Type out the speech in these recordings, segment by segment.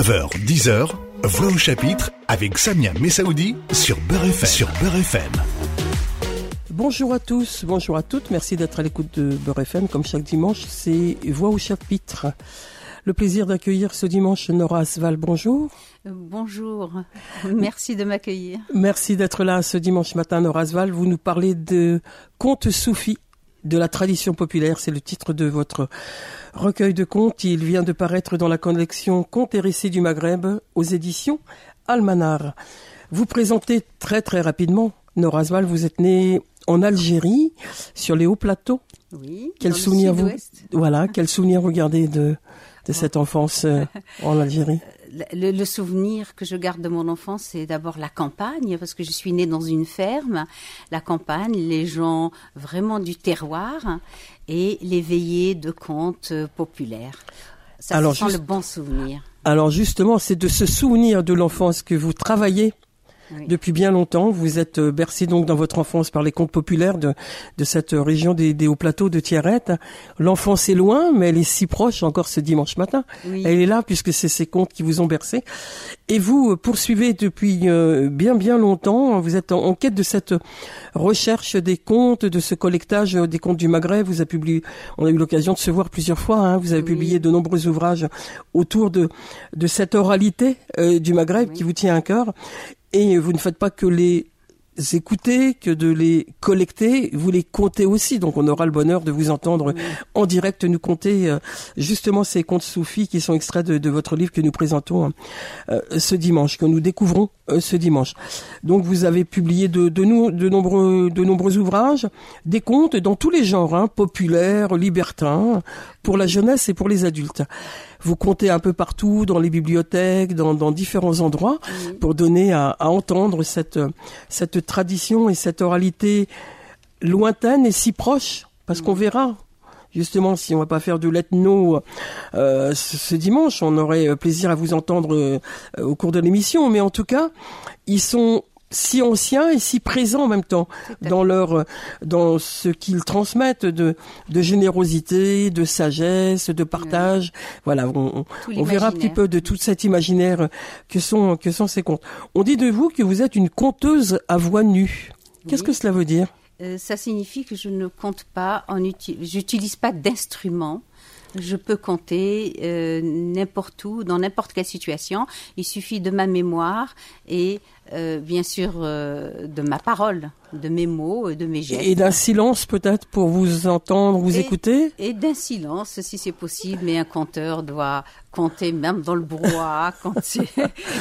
9h, 10h, Voix au chapitre avec Samia Messaoudi sur Beurre FM. Sur Beurre FM. Bonjour à tous, bonjour à toutes, merci d'être à l'écoute de Beurre FM. Comme chaque dimanche, c'est Voix au chapitre. Le plaisir d'accueillir ce dimanche Nora Asval, bonjour. Euh, bonjour, merci de m'accueillir. Merci d'être là ce dimanche matin Nora Asval. Vous nous parlez de contes soufis de la tradition populaire, c'est le titre de votre recueil de contes. Il vient de paraître dans la collection Contes et récits du Maghreb aux éditions Almanar. Vous présentez très très rapidement, Nora Asval, vous êtes née en Algérie, sur les hauts plateaux. Oui. Quel souvenir vous, voilà, quel souvenir vous gardez de, de cette enfance euh, en Algérie? le, souvenir que je garde de mon enfance, c'est d'abord la campagne, parce que je suis née dans une ferme. La campagne, les gens vraiment du terroir et les veillées de contes populaires. Ça, Alors, le bon souvenir. Alors justement, c'est de ce souvenir de l'enfance que vous travaillez depuis bien longtemps. Vous êtes euh, bercé donc dans votre enfance par les contes populaires de, de cette région des, des hauts plateaux de Thierrette. L'enfance est loin, mais elle est si proche encore ce dimanche matin. Elle est là puisque c'est ces contes qui vous ont bercé. Et vous euh, poursuivez depuis euh, bien bien longtemps. Vous êtes en, quête de cette recherche des contes, de ce collectage des contes du Maghreb. Vous avez publié, on a eu l'occasion de se voir plusieurs fois. Hein. Vous avez publié de nombreux ouvrages autour de de cette oralité du Maghreb qui vous tient à cœur. Et vous ne faites pas que les écouter, que de les collecter, vous les comptez aussi. Donc on aura le bonheur de vous entendre en direct nous compter euh, justement ces contes soufis qui sont extraits de, votre livre que nous présentons hein, euh, ce dimanche, que nous découvrons euh, ce dimanche. Donc vous avez publié de, de, nous, de, nombreux, de nombreux ouvrages, des contes dans tous les genres, hein, populaires, libertins, pour la jeunesse et pour les adultes. Vous comptez un peu partout, dans les bibliothèques, dans, dans différents endroits, pour donner à, à, entendre cette, cette tradition et cette oralité lointaine et si proche, parce qu'on verra. Justement, si on va pas faire de l'ethno euh, ce, dimanche, on aurait plaisir à vous entendre euh, au cours de l'émission. Mais en tout cas, ils sont si anciens et si présents en même temps dans leur dans ce qu'ils transmettent de de générosité, de sagesse, de partage. Voilà, on, on verra un petit peu de tout cet imaginaire que sont que sont ces contes. On dit de vous que vous êtes une conteuse à voix nue. Qu'est-ce que cela veut dire? Euh, Ça signifie que je ne compte pas en j'utilise pas d'instruments je peux compter euh, n'importe où, dans n'importe quelle situation. Il suffit de ma mémoire et euh, bien sûr euh, de ma parole, de mes mots, de mes gestes. Et d'un silence peut-être pour vous entendre, vous écouter? Et d'un silence si c'est possible, mais un compteur doit compter même dans le brouhaha quand,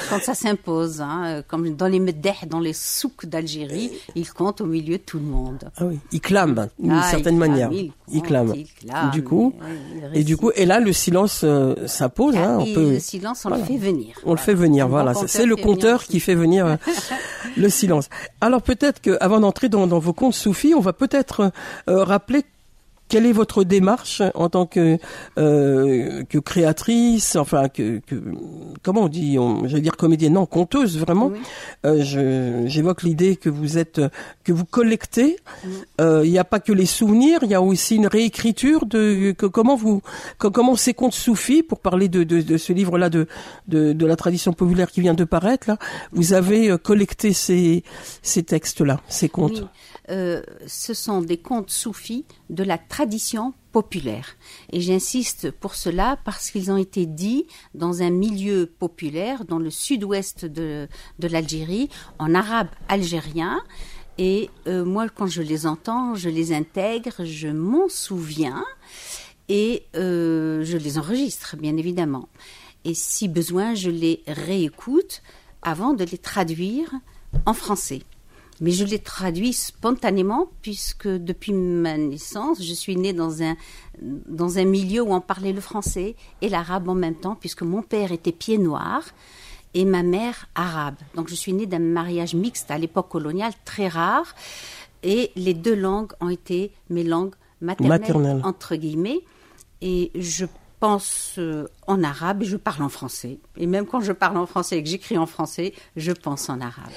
quand ça s'impose. Hein, comme dans les medeh, dans les souks d'Algérie, il compte au milieu de tout le monde. Ah oui, il clame d'une ah, certaine manière. Il, clame. Du coup, et du coup, et là le silence euh, s'impose. Hein, on peut... Le silence, on le fait venir. On le fait venir, voilà. C'est le compteur qui fait venir le silence. Alors peut-être que avant d'entrer dans, vos contes soufis, on va peut-être euh, rappeler quelle est votre démarche en tant que euh, que créatrice, enfin que, comment on dit, j'allais dire comédienne, non, conteuse vraiment. Euh, j'évoque l'idée que vous êtes, que vous collectez. Euh, il n'y a pas que les souvenirs, il y a aussi une réécriture de que, comment vous, comment ces contes soufis, pour parler de, de, ce livre-là de, de, de la tradition populaire qui vient de paraître là, vous avez collecté ces ces textes-là, ces contes. Euh, ce sont des contes soufis de la tradition populaire. Et j'insiste pour cela parce qu'ils ont été dits dans un milieu populaire, dans le sud-ouest de, l'Algérie, en arabe algérien. Et euh, moi, quand je les entends, je les intègre, je m'en souviens et euh, je les enregistre, bien évidemment. Et si besoin, je les réécoute avant de les traduire en français mais je l'ai traduit spontanément puisque depuis ma naissance, je suis née dans un, dans un milieu où on parlait le français et l'arabe en même temps, puisque mon père était pied noir et ma mère arabe. Donc je suis née d'un mariage mixte à l'époque coloniale très rare et les deux langues ont été mes langues maternelles, entre guillemets. Et je pense euh, en arabe et je parle en français. Et même quand je parle en français et que j'écris en français, je pense en arabe.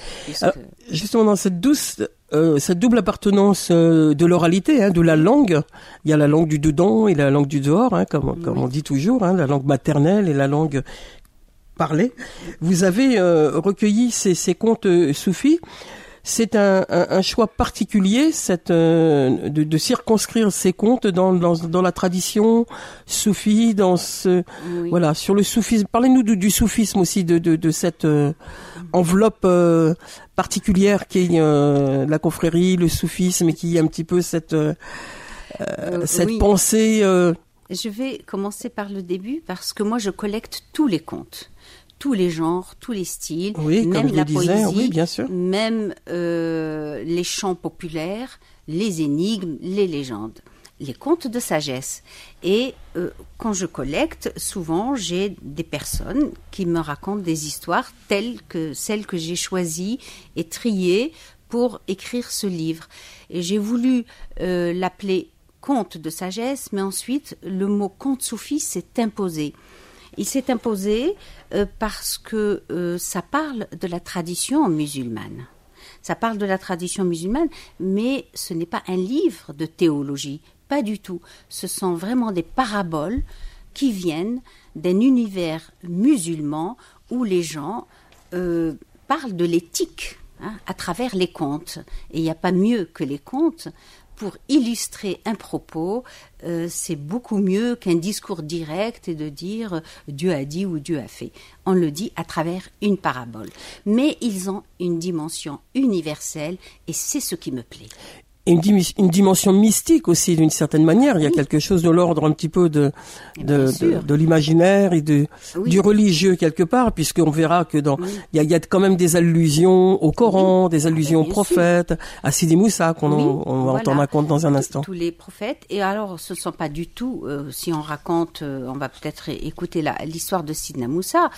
justement, dans cette douce, euh, cette double appartenance euh, de l'oralité, hein, de la langue, il y a la langue du dedans et la langue du dehors, hein, comme, comme on dit toujours, hein, la langue maternelle et la langue parler. Vous avez recueilli ces, ces contes soufis c'est un, un, choix particulier cette, euh, de, de, circonscrire ces contes dans, dans, dans, la tradition soufie, dans ce voilà sur le soufisme. Parlez-nous du, du, soufisme aussi, de, de, de cette euh, enveloppe euh, particulière qui est la confrérie, le soufisme, et qui est un petit peu cette cette pensée. Je vais commencer par le début parce que moi je collecte tous les contes tous les genres, tous les styles, même la poésie, bien sûr. même euh, les chants populaires, les énigmes, les légendes, les contes de sagesse. Et euh, quand je collecte, souvent j'ai des personnes qui me racontent des histoires telles que celles que j'ai choisies et triées pour écrire ce livre. Et j'ai voulu euh, l'appeler conte de sagesse, mais ensuite le mot conte soufi s'est imposé. Il s'est imposé euh, parce que euh, ça parle de la tradition musulmane. Ça parle de la tradition musulmane, mais ce n'est pas un livre de théologie, pas du tout. Ce sont vraiment des paraboles qui viennent d'un univers musulman où les gens euh, parlent de l'éthique hein, à travers les contes. Et il n'y a pas mieux que les contes pour illustrer un propos, euh, c'est beaucoup mieux qu'un discours direct et de dire Dieu a dit ou Dieu a fait. On le dit à travers une parabole. Mais ils ont une dimension universelle et c'est ce qui me plaît une, une, dimension mystique aussi d'une certaine manière. Il y a quelque chose de l'ordre un petit peu de de, de, l'imaginaire et de du religieux quelque part, puisqu'on verra que dans il, y a, y, a, quand même des allusions au Coran, des allusions aux prophètes, à Sidi Moussa qu'on on va entendre raconter dans un instant. Tous les prophètes. Et alors, ce ne sont pas du tout. Euh, si on raconte, euh, on va peut-être écouter l'histoire de Sidna Moussa,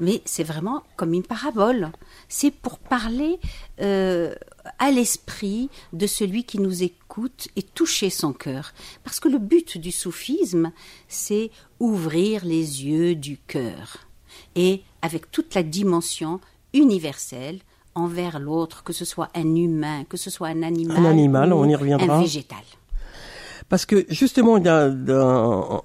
mais c'est vraiment comme une parabole. C'est pour parler euh, à l'esprit de celui qui nous écoute et toucher son cœur. Parce que le but du soufisme, c'est ouvrir les yeux du cœur. Et avec toute la dimension universelle envers l'autre, que ce soit un humain, que ce soit un animal, un animal on y reviendra. un végétal. Parce que justement, a,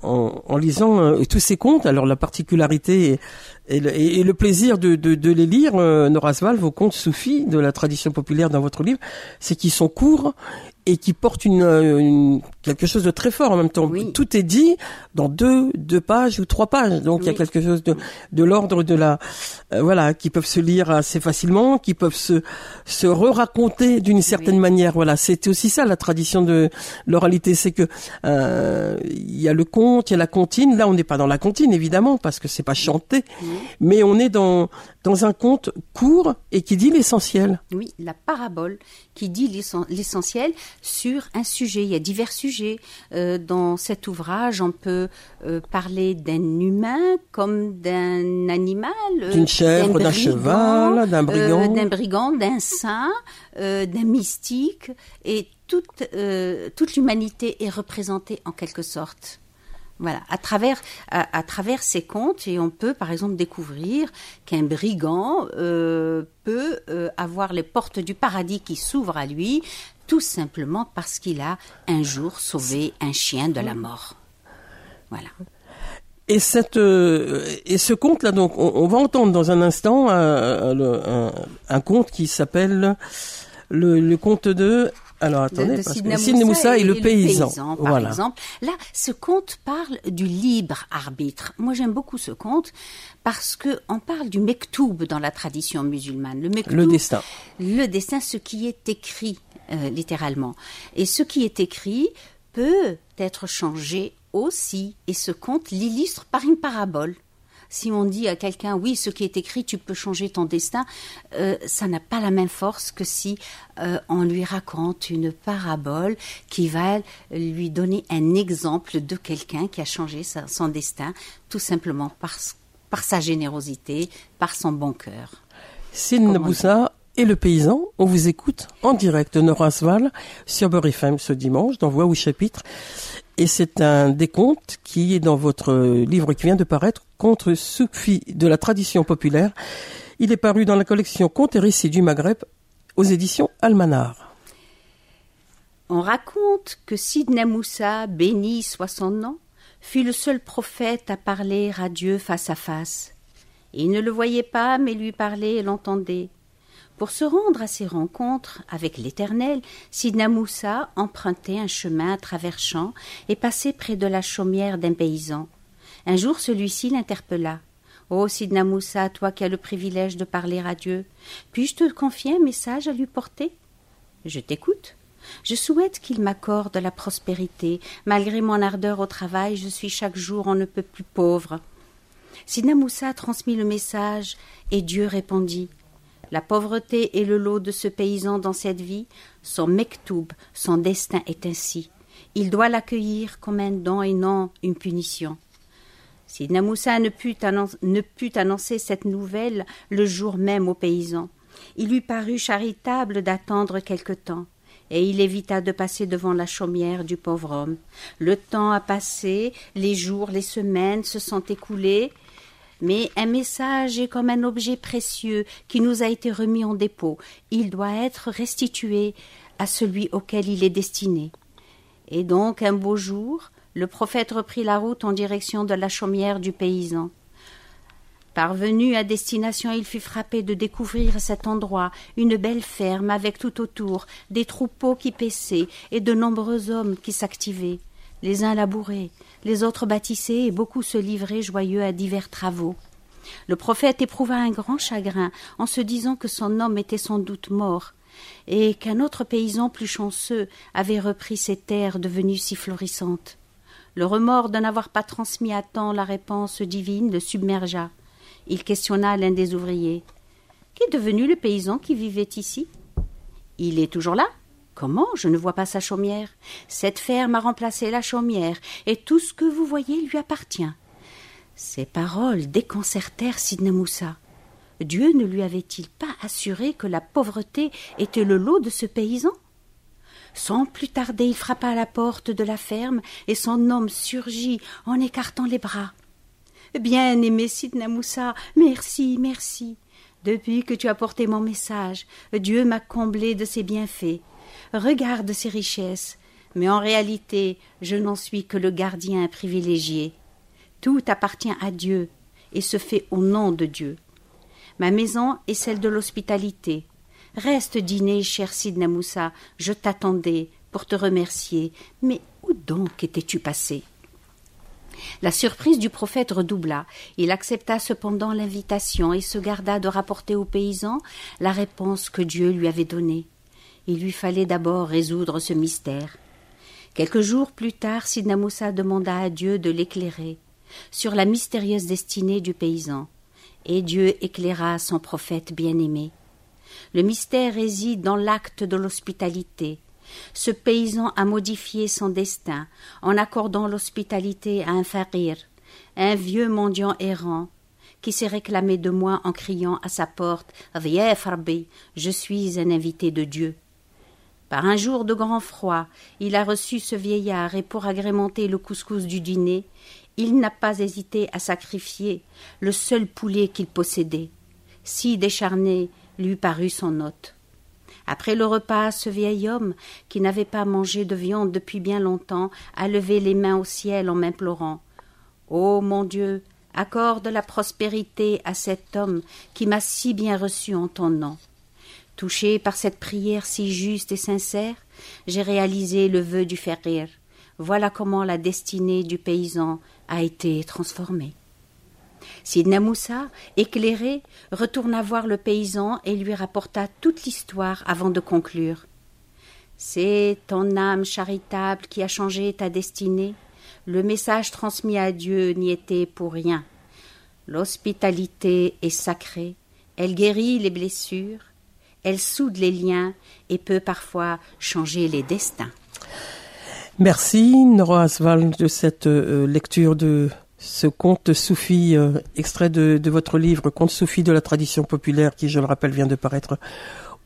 en, lisant euh, tous ces contes, alors la particularité et le, plaisir de, les lire, euh, Norasval, vos contes soufis de la tradition populaire dans votre livre, c'est qu'ils sont courts et qui portent une, une, quelque chose de très fort en même temps. Tout est dit dans deux, deux pages ou trois pages. Donc il y a quelque chose de, de l'ordre de la, euh, voilà, qui peuvent se lire assez facilement, qui peuvent se, se re-raconter d'une certaine manière. Voilà, c'était aussi ça la tradition de l'oralité, c'est que euh, il y a le conte, il y a la comptine. Là, on n'est pas dans la comptine évidemment parce que c'est pas chanté, mais on est dans dans un conte court et qui dit l'essentiel. Oui, la parabole qui dit l'essentiel sur un sujet. Il y a divers sujets. Euh, dans cet ouvrage, on peut euh, parler d'un humain comme d'un animal. Euh, D'une chèvre, d'un cheval, d'un brigand. d'un brigand, d'un saint, d'un mystique. Et toute, toute l'humanité est représentée en quelque sorte. Voilà, à travers à, travers ces contes, et on peut par exemple découvrir qu'un brigand euh, peut euh, avoir les portes du paradis qui s'ouvrent à lui, tout simplement parce qu'il a un jour sauvé un chien de la mort. Voilà. Et cette euh, et ce conte là donc on, va entendre dans un instant un, un, conte qui s'appelle le, le conte de alors attendez, de, parce que Moussa et, le, paysan. par exemple. Là, ce conte parle du libre arbitre. Moi, j'aime beaucoup ce conte parce que on parle du mektoub dans la tradition musulmane. Le le destin. Le destin, ce qui est écrit euh, littéralement. Et ce qui est écrit peut être changé aussi. Et ce conte l'illustre par une parabole si on dit à quelqu'un oui, ce qui est écrit, tu peux changer ton destin, euh, ça n'a pas la même force que si euh, on lui raconte une parabole qui va lui donner un exemple de quelqu'un qui a changé son destin tout simplement par, par sa générosité, par son bon cœur. Boussa et le paysan, on vous écoute en direct de Norasval sur Beurre ce dimanche dans Voix ou Chapitre. Et c'est un décompte qui est dans votre livre qui vient de paraître, Contre Soufi de la tradition populaire. Il est paru dans la collection Contes et récits du Maghreb aux éditions Almanar. On raconte que Sidna Moussa, béni soit nom, fut le seul prophète à parler à Dieu face à face. Il ne le voyait pas, mais lui parlait et l'entendait. Pour se rendre à ces rencontres avec l'Éternel, Sidna Moussa empruntait un chemin à travers champs et passait près de la chaumière d'un paysan. Un jour celui-ci l'interpella. Ô oh, Sidna Moussa, toi qui as le privilège de parler à Dieu, puis-je te confier un message à lui porter Je t'écoute. Je souhaite qu'il m'accorde la prospérité. Malgré mon ardeur au travail, je suis chaque jour on ne peut plus pauvre. Sidna Moussa transmit le message, et Dieu répondit. La pauvreté est le lot de ce paysan dans cette vie. Son mektoub, son destin est ainsi. Il doit l'accueillir comme un don et non une punition. Si Namoussa ne put, ne put annoncer cette nouvelle le jour même au paysan, il lui parut charitable d'attendre quelque temps, et il évita de passer devant la chaumière du pauvre homme. Le temps a passé, les jours, les semaines se sont écoulés, mais un message est comme un objet précieux qui nous a été remis en dépôt. Il doit être restitué à celui auquel il est destiné. Et donc, un beau jour, le prophète reprit la route en direction de la chaumière du paysan. Parvenu à destination, il fut frappé de découvrir cet endroit, une belle ferme avec tout autour des troupeaux qui paissaient et de nombreux hommes qui s'activaient. Les uns labouraient, les autres bâtissaient et beaucoup se livraient joyeux à divers travaux. Le prophète éprouva un grand chagrin en se disant que son homme était sans doute mort, et qu'un autre paysan plus chanceux avait repris ces terres devenues si florissantes. Le remords de n'avoir pas transmis à temps la réponse divine le submergea. Il questionna l'un des ouvriers. Qu'est devenu le paysan qui vivait ici Il est toujours là Comment Je ne vois pas sa chaumière. Cette ferme a remplacé la chaumière, et tout ce que vous voyez lui appartient. Ces paroles déconcertèrent Sidney Moussa. Dieu ne lui avait-il pas assuré que la pauvreté était le lot de ce paysan? Sans plus tarder, il frappa à la porte de la ferme, et son homme surgit en écartant les bras. Bien-aimé Sidney Moussa, merci, merci. Depuis que tu as porté mon message, Dieu m'a comblé de ses bienfaits regarde ces richesses, mais en réalité je n'en suis que le gardien privilégié. Tout appartient à Dieu et se fait au nom de Dieu. Ma maison est celle de l'hospitalité. Reste dîner, cher Sidna Moussa, je t'attendais pour te remercier. Mais où donc étais-tu passé? La surprise du prophète redoubla. Il accepta cependant l'invitation et se garda de rapporter aux paysans la réponse que Dieu lui avait donnée. Il lui fallait d'abord résoudre ce mystère. Quelques jours plus tard, Sidna demanda à Dieu de l'éclairer sur la mystérieuse destinée du paysan, et Dieu éclaira son prophète bien-aimé. Le mystère réside dans l'acte de l'hospitalité. Ce paysan a modifié son destin en accordant l'hospitalité à un farir, un vieux mendiant errant, qui s'est réclamé de moi en criant à sa porte Je suis un invité de Dieu. Par un jour de grand froid, il a reçu ce vieillard et pour agrémenter le couscous du dîner, il n'a pas hésité à sacrifier le seul poulet qu'il possédait. Si décharné lui parut son hôte. Après le repas, ce vieil homme, qui n'avait pas mangé de viande depuis bien longtemps, a levé les mains au ciel en m'implorant. Ô oh, mon Dieu, accorde la prospérité à cet homme qui m'a si bien reçu en ton nom. Touché par cette prière si juste et sincère, j'ai réalisé le vœu du Ferrir. Voilà comment la destinée du paysan a été transformée. Sidna Moussa, éclairé, retourna voir le paysan et lui rapporta toute l'histoire avant de conclure. C'est ton âme charitable qui a changé ta destinée. Le message transmis à Dieu n'y était pour rien. L'hospitalité est sacrée, elle guérit les blessures, elle soude les liens et peut parfois changer les destins. Merci Nora Asval de cette euh, lecture de ce conte soufi euh, extrait de, votre livre Conte soufi de la tradition populaire qui, je le rappelle, vient de paraître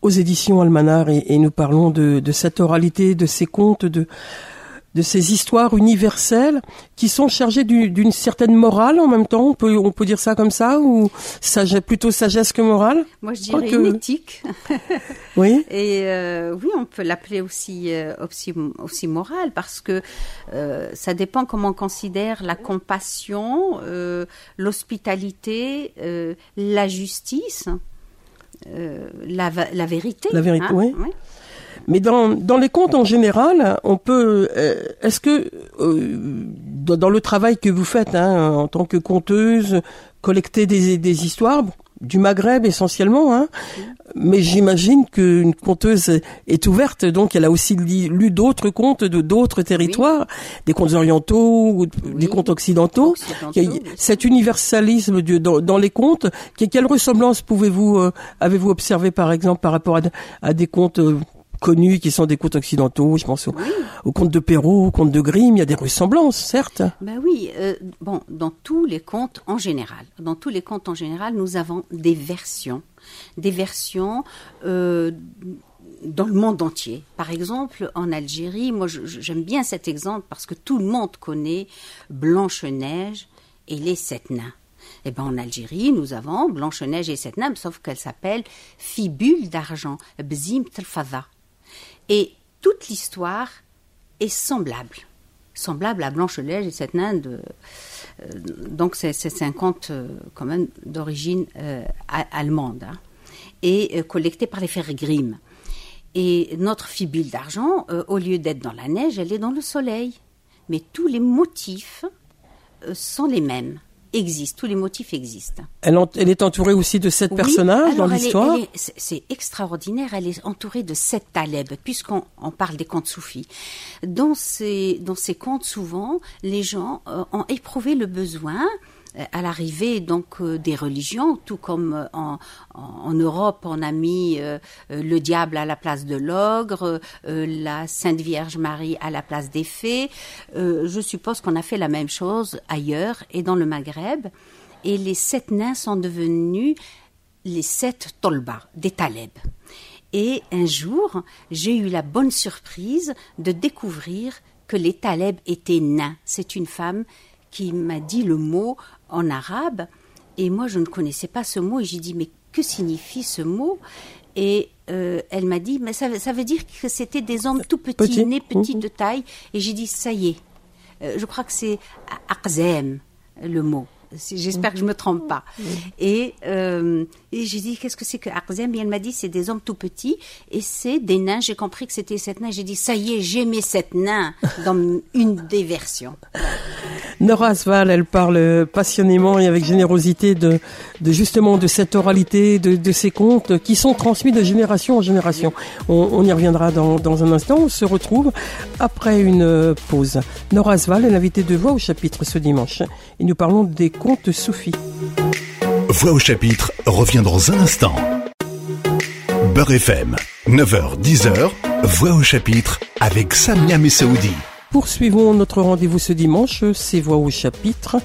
aux éditions Almanar et, nous parlons de, cette oralité, de ces contes, de de ces histoires universelles qui sont chargées d'une certaine morale en même temps. On peut, on peut dire ça comme ça ou sage, plutôt sagesse que morale? Moi, je dirais une éthique. oui. Et euh, oui, on peut l'appeler aussi, euh, aussi, aussi morale parce que euh, ça dépend comment on considère la compassion, l'hospitalité, la justice, la, la, vérité. La vérité, hein, oui. Mais dans, dans les contes en général, on peut. Euh, est-ce que euh, dans, le travail que vous faites hein, en tant que conteuse, collecter des, des histoires du Maghreb essentiellement, hein, mais j'imagine qu'une conteuse est ouverte, donc elle a aussi lu, d'autres contes de d'autres territoires, des contes orientaux ou des contes occidentaux. Cet universalisme dans, dans, les contes, quelle ressemblance pouvez-vous euh, avez-vous observé par exemple par rapport à, à des contes connus qui sont des contes occidentaux. Je pense aux, contes de Perrault, aux contes de Grimm. Il y a des ressemblances, certes. Ben oui. Euh, bon, dans tous les contes en général, dans tous les contes en général, nous avons des versions, des versions. Euh, dans le monde entier. Par exemple, en Algérie, moi j'aime bien cet exemple parce que tout le monde connaît Blanche-Neige et les sept nains. Eh ben, en Algérie, nous avons Blanche-Neige et sept nains, sauf qu'elle s'appelle Fibule d'argent, Bzim Telfada. Et toute l'histoire est semblable, semblable à Blanche-Neige et cette naine. De, euh, donc c'est un conte euh, quand même d'origine euh, allemande hein, et collecté par les frères Grimm. Et notre fibule d'argent, au lieu d'être dans la neige, elle est dans le soleil. Mais tous les motifs sont les mêmes existe, tous les motifs existent. Elle, est entourée aussi de sept personnages dans l'histoire C'est extraordinaire, elle est entourée de sept talebs, puisqu'on parle des contes soufis. Dans ces, dans ces contes, souvent, les gens euh, ont éprouvé le besoin à l'arrivée donc euh, des religions, tout comme euh, en, en Europe on a mis euh, le diable à la place de l'ogre, la Sainte Vierge Marie à la place des fées. je suppose qu'on a fait la même chose ailleurs et dans le Maghreb. Et les sept nains sont devenus les sept tolba, des talebs. Et un jour, j'ai eu la bonne surprise de découvrir que les talebs étaient nains. C'est une femme qui m'a dit le mot en arabe. Et moi, je ne connaissais pas ce mot. Et j'ai dit, mais que signifie ce mot? Et euh, elle m'a dit, mais ça, veut dire que c'était des hommes tout petits, nés petits de taille. Et j'ai dit, ça y est. Euh, je crois que c'est Akzem, le mot. J'espère que je me trompe pas. Et, euh, et j'ai dit, qu'est-ce que c'est que Akzem Et elle m'a dit, c'est des hommes tout petits et c'est des nains. J'ai compris que c'était sept nains. J'ai dit, ça y est, j'ai mis sept nains dans une des versions. Nora Asval, elle parle passionnément et avec générosité de, justement de cette oralité, de, ces contes qui sont transmis de génération en génération. On, on y reviendra dans, dans, un instant. On se retrouve après une pause. Nora Asval est l'invitée de voix au chapitre ce dimanche. Et nous parlons des contes soufis. Voix au chapitre revient dans un instant. Beurre FM, 9h-10h, Voix au chapitre avec Samia Messaoudi. Poursuivons notre rendez-vous ce dimanche, c'est Voix au chapitre.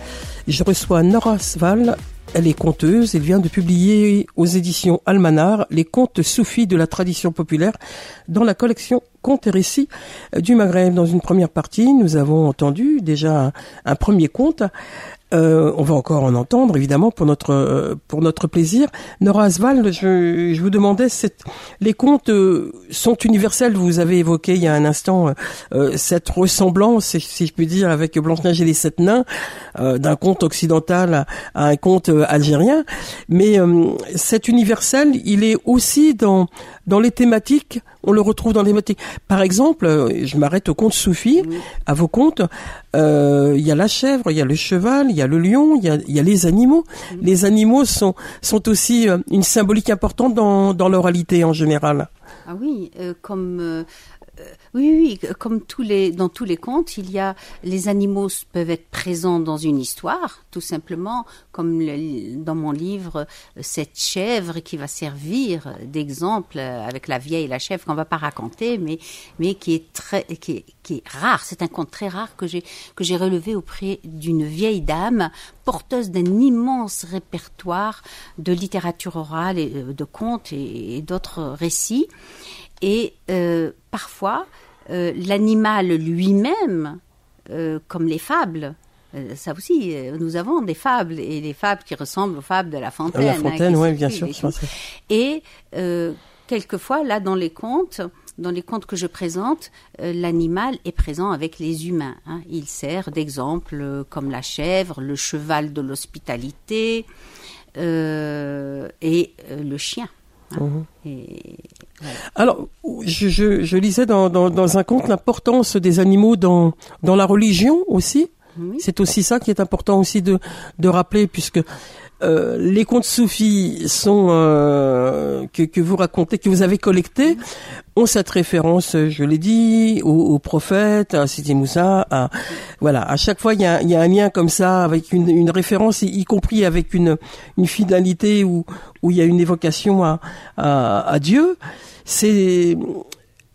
Je reçois Nora Sval, elle est conteuse, elle vient de publier aux éditions Almanar les contes soufis de la tradition populaire dans la collection Contes et récits du Maghreb. Dans une première partie, nous avons entendu déjà un premier conte euh, on va encore en entendre, évidemment, pour notre euh, pour notre plaisir. Nora Aswald, je, vous demandais, les contes euh, sont universels. Vous avez évoqué il y a un instant cette ressemblance, si je puis dire, avec Blanche-Neige et les sept nains, d'un conte occidental à, un conte algérien. Mais cet universel, il est aussi dans dans les thématiques, on le retrouve dans les thématiques. Par exemple, euh, je m'arrête au conte soufi, à vos contes, euh, il y a la chèvre, il y a le cheval, il y a le lion, il y a, les animaux. Les animaux sont, sont aussi euh, une symbolique importante dans, dans l'oralité en général. Ah oui, comme oui, oui, comme tous les, dans tous les contes, il y a les animaux peuvent être présents dans une histoire, tout simplement, comme dans mon livre cette chèvre qui va servir d'exemple avec la vieille et la chèvre qu'on va pas raconter, mais mais qui est très qui est, rare. C'est un conte très rare que j'ai que j'ai relevé auprès d'une vieille dame porteuse d'un immense répertoire de littérature orale et euh, de contes et d'autres récits. Et euh, parfois, l'animal lui-même, comme les fables, ça aussi, nous avons des fables et des fables qui ressemblent aux fables de La Fontaine. La hein, Fontaine, oui, bien sûr. Et, et quelquefois, là, dans les contes, dans les contes que je présente, euh, l'animal est présent avec les humains. Hein. Il sert d'exemple euh, comme la chèvre, le cheval de l'hospitalité euh, et le chien. Hein. Mhm. Alors, je, je, lisais dans, dans, un conte l'importance des animaux dans, dans la religion aussi. C'est aussi ça qui est important aussi de, de rappeler, puisque euh, les contes soufis sont euh, que, que, vous racontez, que vous avez collectés, ont cette référence, je l'ai dit, au, au, prophète, à Sidi Moussa. À, voilà, à chaque fois il y a, y a, un lien comme ça avec une, une référence, y, compris avec une, une finalité où où il y a une évocation à, à, à Dieu. C'est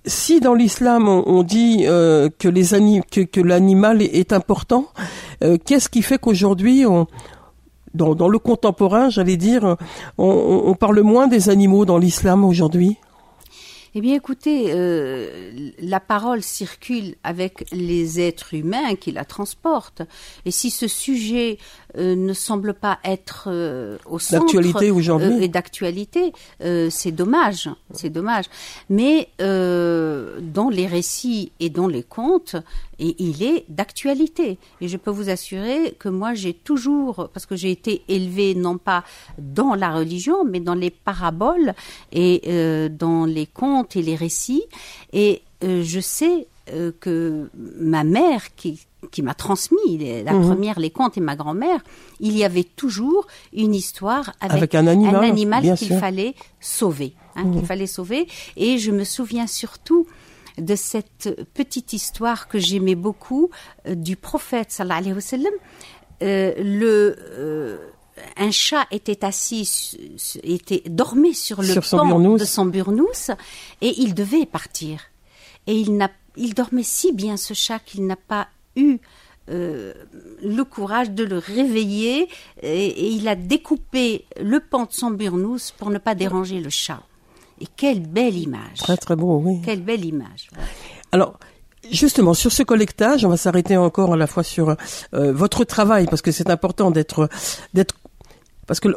si dans l'islam on, dit euh, que les que, que l'animal est, important, qu'est-ce qui fait qu'aujourd'hui on, dans, le contemporain, j'allais dire, on, on parle moins des animaux dans l'islam aujourd'hui eh bien, écoutez, euh, la parole circule avec les êtres humains qui la transportent. Et si ce sujet euh, ne semble pas être euh, au centre d'actualité aujourd'hui et d'actualité, c'est dommage. C'est dommage. Mais dans les récits et dans les contes, et il est d'actualité. Et je peux vous assurer que moi, j'ai toujours, parce que j'ai été élevée non pas dans la religion, mais dans les paraboles et euh, dans les contes et les récits. Et euh, je sais euh, que ma mère, qui, qui m'a transmis la mhm. première, les contes, et ma grand-mère, il y avait toujours une histoire avec, un animal, qu'il fallait sauver. Hein, qu'il mhm. fallait sauver. Et je me souviens surtout de cette petite histoire que j'aimais beaucoup euh, du prophète sallallahu alayhi wa sallam. Euh, le euh, un chat était assis, était dormait sur le sur de son burnous et il devait partir. Et il n'a, il dormait si bien ce chat qu'il n'a pas eu le courage de le réveiller et, et, il a découpé le pan de son burnous pour ne pas déranger le chat. Et quelle belle image. Très très beau, oui. Quelle belle image. Alors, Justement, sur ce collectage, on va s'arrêter encore à la fois sur euh, votre travail, parce que c'est important d'être d'être parce que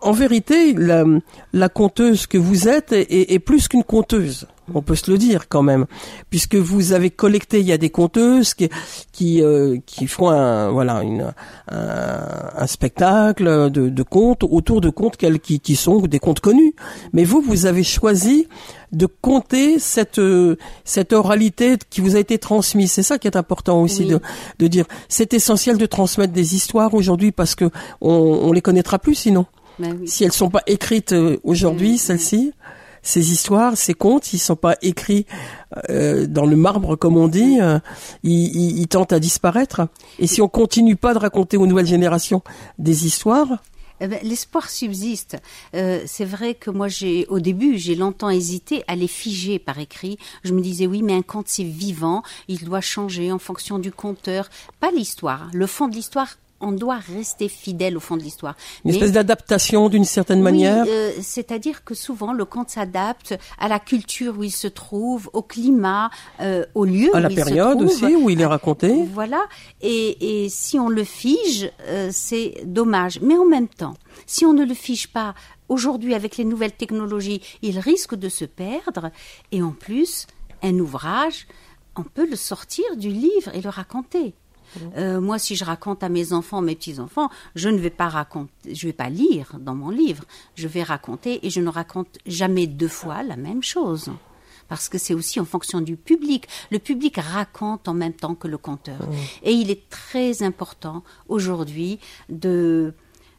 en, vérité, la, la, conteuse que vous êtes est, est, plus qu'une conteuse. On peut se le dire quand même, puisque vous avez collecté. Il y a des conteuses qui qui, euh, qui font un voilà une, un, un spectacle de, de contes autour de contes qui, qui sont des contes connus. Mais vous, vous avez choisi de compter cette cette oralité qui vous a été transmise. C'est ça qui est important aussi de de dire. C'est essentiel de transmettre des histoires aujourd'hui parce que on, on les connaîtra plus sinon. Ben si elles sont pas écrites euh, aujourd'hui, celles-ci, ces histoires, ces contes, ils sont pas écrits euh, dans le marbre comme on dit, euh, ils, tentent à disparaître. Et si on continue pas de raconter aux nouvelles générations des histoires, eh ben, l'espoir subsiste. Euh, c'est vrai que moi, j'ai, au début, j'ai longtemps hésité à les figer par écrit. Je me disais, oui, mais un conte, c'est vivant. Il doit changer en fonction du conteur. Pas l'histoire. Le fond de l'histoire on doit rester fidèle au fond de l'histoire. Une espèce d'adaptation d'une certaine manière. Euh, c'est-à-dire que souvent le conte s'adapte à la culture où il se trouve, au climat, euh, au lieu à la période aussi où il est raconté. Voilà. Et, si on le fige, euh, c'est dommage. Mais en même temps, si on ne le fige pas aujourd'hui avec les nouvelles technologies, il risque de se perdre. Et en plus, un ouvrage, on peut le sortir du livre et le raconter. Euh, moi, si je raconte à mes enfants, mes petits-enfants, je ne vais pas raconter, je vais pas lire dans mon livre. Je vais raconter et je ne raconte jamais deux fois la même chose. Parce que c'est aussi en fonction du public. Le public raconte en même temps que le conteur. Mmh. Et il est très important aujourd'hui de,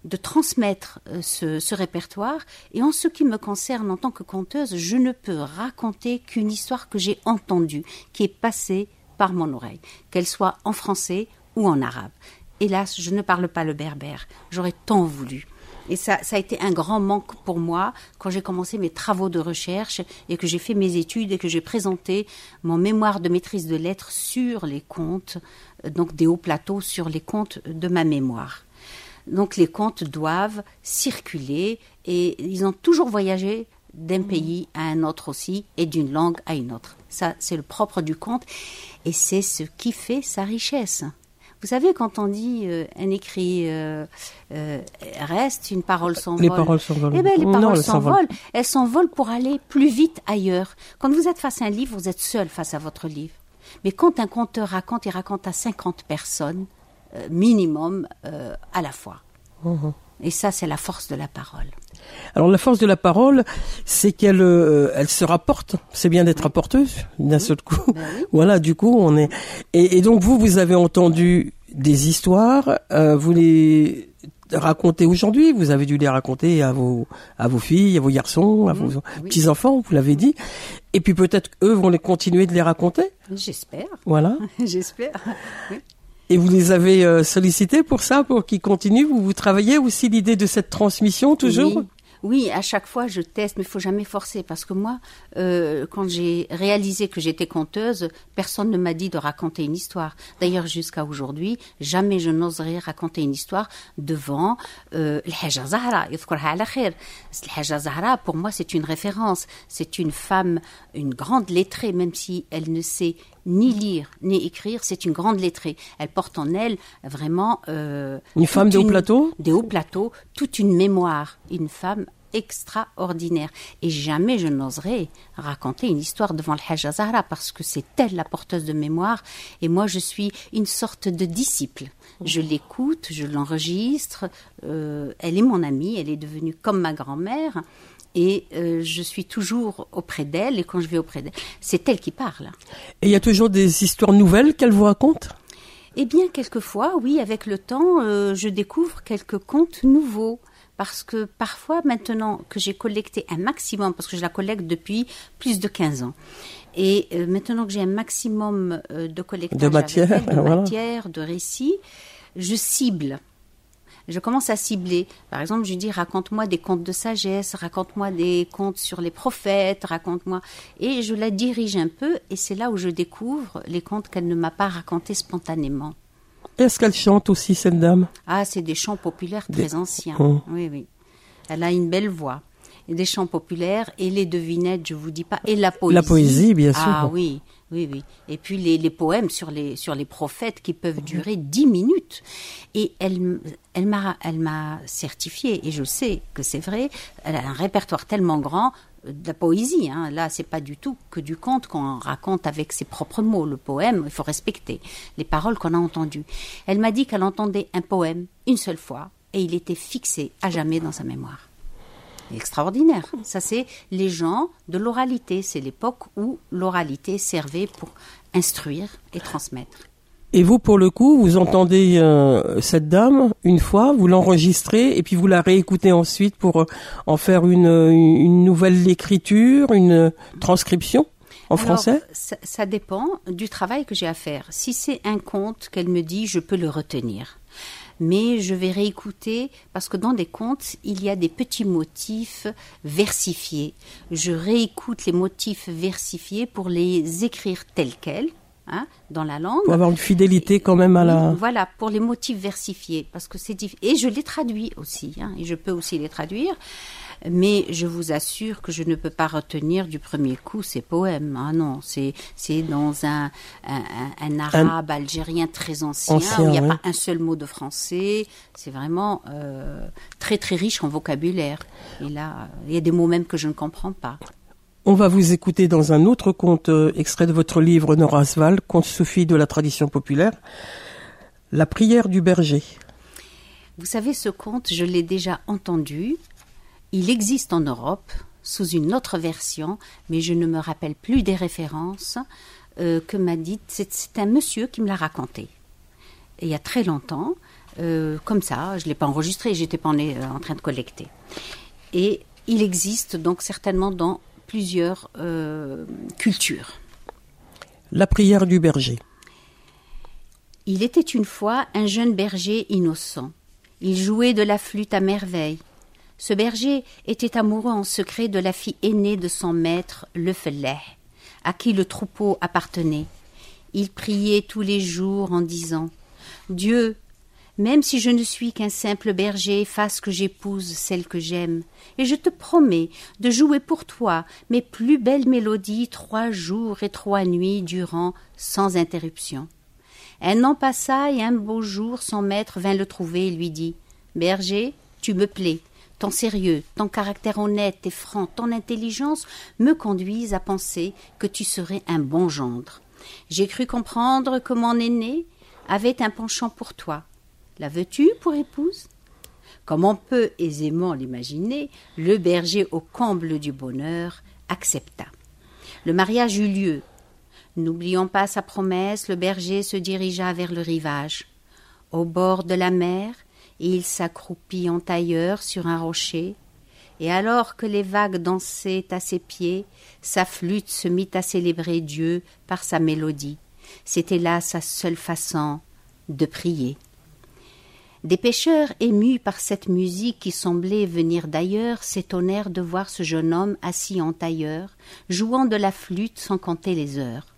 de transmettre euh, ce, ce, répertoire. Et en ce qui me concerne en tant que conteuse, je ne peux raconter qu'une histoire que j'ai entendue, qui est passée par mon oreille, qu'elle soit en français ou en arabe. Hélas, je ne parle pas le berbère. J'aurais tant voulu. Et ça, ça a été un grand manque pour moi quand j'ai commencé mes travaux de recherche et que j'ai fait mes études et que j'ai présenté mon mémoire de maîtrise de lettres sur les contes, donc des hauts plateaux sur les contes de ma mémoire. Donc les contes doivent circuler et ils ont toujours voyagé d'un pays à un autre aussi et d'une langue à une autre. Ça, c'est le propre du conte et c'est ce qui fait sa richesse. Vous savez, quand on dit euh, un écrit euh, euh, reste, une parole s'envole. Les paroles s'envolent. Eh bien, les paroles s'envolent. Elles s'envolent pour aller plus vite ailleurs. Quand vous êtes face à un livre, vous êtes seul face à votre livre. Mais quand un conteur raconte, il raconte à 50 personnes, euh, minimum, euh, à la fois. Mhm. Et ça, c'est la force de la parole. Alors la force de la parole, c'est qu'elle euh, elle se rapporte. C'est bien d'être rapporteuse d'un seul coup. Ben. Voilà, du coup, on est. Et, et donc vous, vous avez entendu des histoires, euh, vous les racontez aujourd'hui. Vous avez dû les raconter à vos à vos filles, à vos garçons, à vos Mhm. oui. petits enfants. Vous l'avez dit. Et puis peut-être eux vont les continuer de les raconter. J'espère. Voilà. J'espère. Et vous les avez euh, sollicités pour ça, pour qu'ils continuent? Vous, vous travaillez aussi l'idée de cette transmission toujours? Oui. Oui, à chaque fois, je teste, mais il faut jamais forcer. Parce que moi, euh, quand j'ai réalisé que j'étais conteuse, personne ne m'a dit de raconter une histoire. D'ailleurs, jusqu'à aujourd'hui, jamais je n'oserais raconter une histoire devant euh, Zahra. Zahra, pour moi, c'est une référence. C'est une femme, une grande lettrée, même si elle ne sait ni lire ni écrire, c'est une grande lettrée. Elle porte en elle vraiment euh, Une femme des hauts plateaux des hauts plateaux, toute une mémoire, une femme extraordinaire. Et jamais je n'oserais raconter une histoire devant le Hajj Zahra parce que c'est elle la porteuse de mémoire et moi je suis une sorte de disciple. Je l'écoute, je l'enregistre, euh, elle est mon amie, elle est devenue comme ma grand-mère. Et euh, je suis toujours auprès d'elle, et quand je vais auprès d'elle, c'est elle qui parle. Et il y a toujours des histoires nouvelles qu'elle vous raconte? Eh bien, quelquefois, oui, avec le temps, euh, je découvre quelques contes nouveaux. Parce que parfois, maintenant que j'ai collecté un maximum, parce que je la collecte depuis plus de 15 ans, et euh, maintenant que j'ai un maximum de collectage De matière, elle, de voilà. matière, de récits, je cible. Je commence à cibler. Par exemple, je dis raconte-moi des contes de sagesse, raconte-moi des contes sur les prophètes, raconte-moi. Et je la dirige un peu, et c'est là où je découvre les contes qu'elle ne m'a pas racontés spontanément. Est-ce qu'elle chante aussi, cette dame? Ah, c'est des chants populaires Des- très anciens. Oh. Oui, oui. Elle a une belle voix. Et des chants populaires et les devinettes, je vous dis pas, et la poésie. La poésie, bien sûr. Ah oui, oui, oui. Et puis les, les poèmes sur les sur les prophètes qui peuvent durer dix minutes. Et elle m- elle m'a elle m'a certifié et je sais que c'est vrai. Elle a un répertoire tellement grand euh, de la poésie. Hein. Là, c'est pas du tout que du conte qu'on raconte avec ses propres mots. Le poème, il faut respecter les paroles qu'on a entendues. Elle m'a dit qu'elle entendait un poème une seule fois et il était fixé à jamais dans sa mémoire. Extraordinaire. Ça, c'est les gens de l'oralité. C'est l'époque où l'oralité servait pour instruire et transmettre. Et vous, pour le coup, vous entendez euh, cette dame une fois, vous l'enregistrez et puis vous la réécoutez ensuite pour euh, en faire une, euh, une nouvelle écriture, une transcription en Alors, français? ça, ça dépend du travail que j'ai à faire. Si c'est un conte qu'elle me dit, je peux le retenir. Mais je vais réécouter parce que dans des contes, il y a des petits motifs versifiés. Je réécoute les motifs versifiés pour les écrire tels quels, hein, dans la langue. Pour avoir une fidélité quand même à la... Voilà, pour les motifs versifiés, parce que c'est difficile. Et je les traduis aussi, hein, et je peux aussi les traduire. Mais je vous assure que je ne peux pas retenir du premier coup ces poèmes. Ah non, c'est c'est dans un, un, un- un arabe algérien très ancien, Ancien, où il n'y a oui. pas un seul mot de français. C'est vraiment euh, très très riche en vocabulaire. Et là, il y a des mots même que je ne comprends pas. On va vous écouter dans un autre conte euh, extrait de votre livre Nora Asval, conte Sophie de la tradition populaire, La prière du berger. Vous savez, ce conte, je l'ai déjà entendu. Il existe en Europe sous une autre version, mais je ne me rappelle plus des références euh, que m'a dit. C'est un monsieur qui me l'a raconté. Et il y a très longtemps, euh, comme ça, je ne l'ai pas enregistré, j'étais pas en, euh, en train de collecter. Et il existe donc certainement dans plusieurs cultures. La prière du berger. Il était une fois un jeune berger innocent. Il jouait de la flûte à merveille. Ce berger était amoureux en secret de la fille aînée de son maître, le Fellah, à qui le troupeau appartenait. Il priait tous les jours en disant Dieu, Même si je ne suis qu'un simple berger, fasse que j'épouse celle que j'aime, et je te promets de jouer pour toi mes plus belles mélodies trois jours et trois nuits durant, sans interruption. Un an passa et un beau jour son maître vint le trouver et lui dit Berger, tu me plais. Ton sérieux, ton caractère honnête et franc, ton intelligence me conduisent à penser que tu serais un bon gendre. J'ai cru comprendre que mon aîné avait un penchant pour toi. La veux-tu pour épouse? Comme on peut aisément l'imaginer, le berger, au comble du bonheur, accepta. Le mariage eut lieu. N'oubliant pas sa promesse, le berger se dirigea vers le rivage. Au bord de la mer, il s'accroupit en tailleur sur un rocher, et alors que les vagues dansaient à ses pieds, sa flûte se mit à célébrer Dieu par sa mélodie. C'était là sa seule façon de prier. Des pêcheurs émus par cette musique qui semblait venir d'ailleurs s'étonnèrent de voir ce jeune homme assis en tailleur, jouant de la flûte sans compter les heures.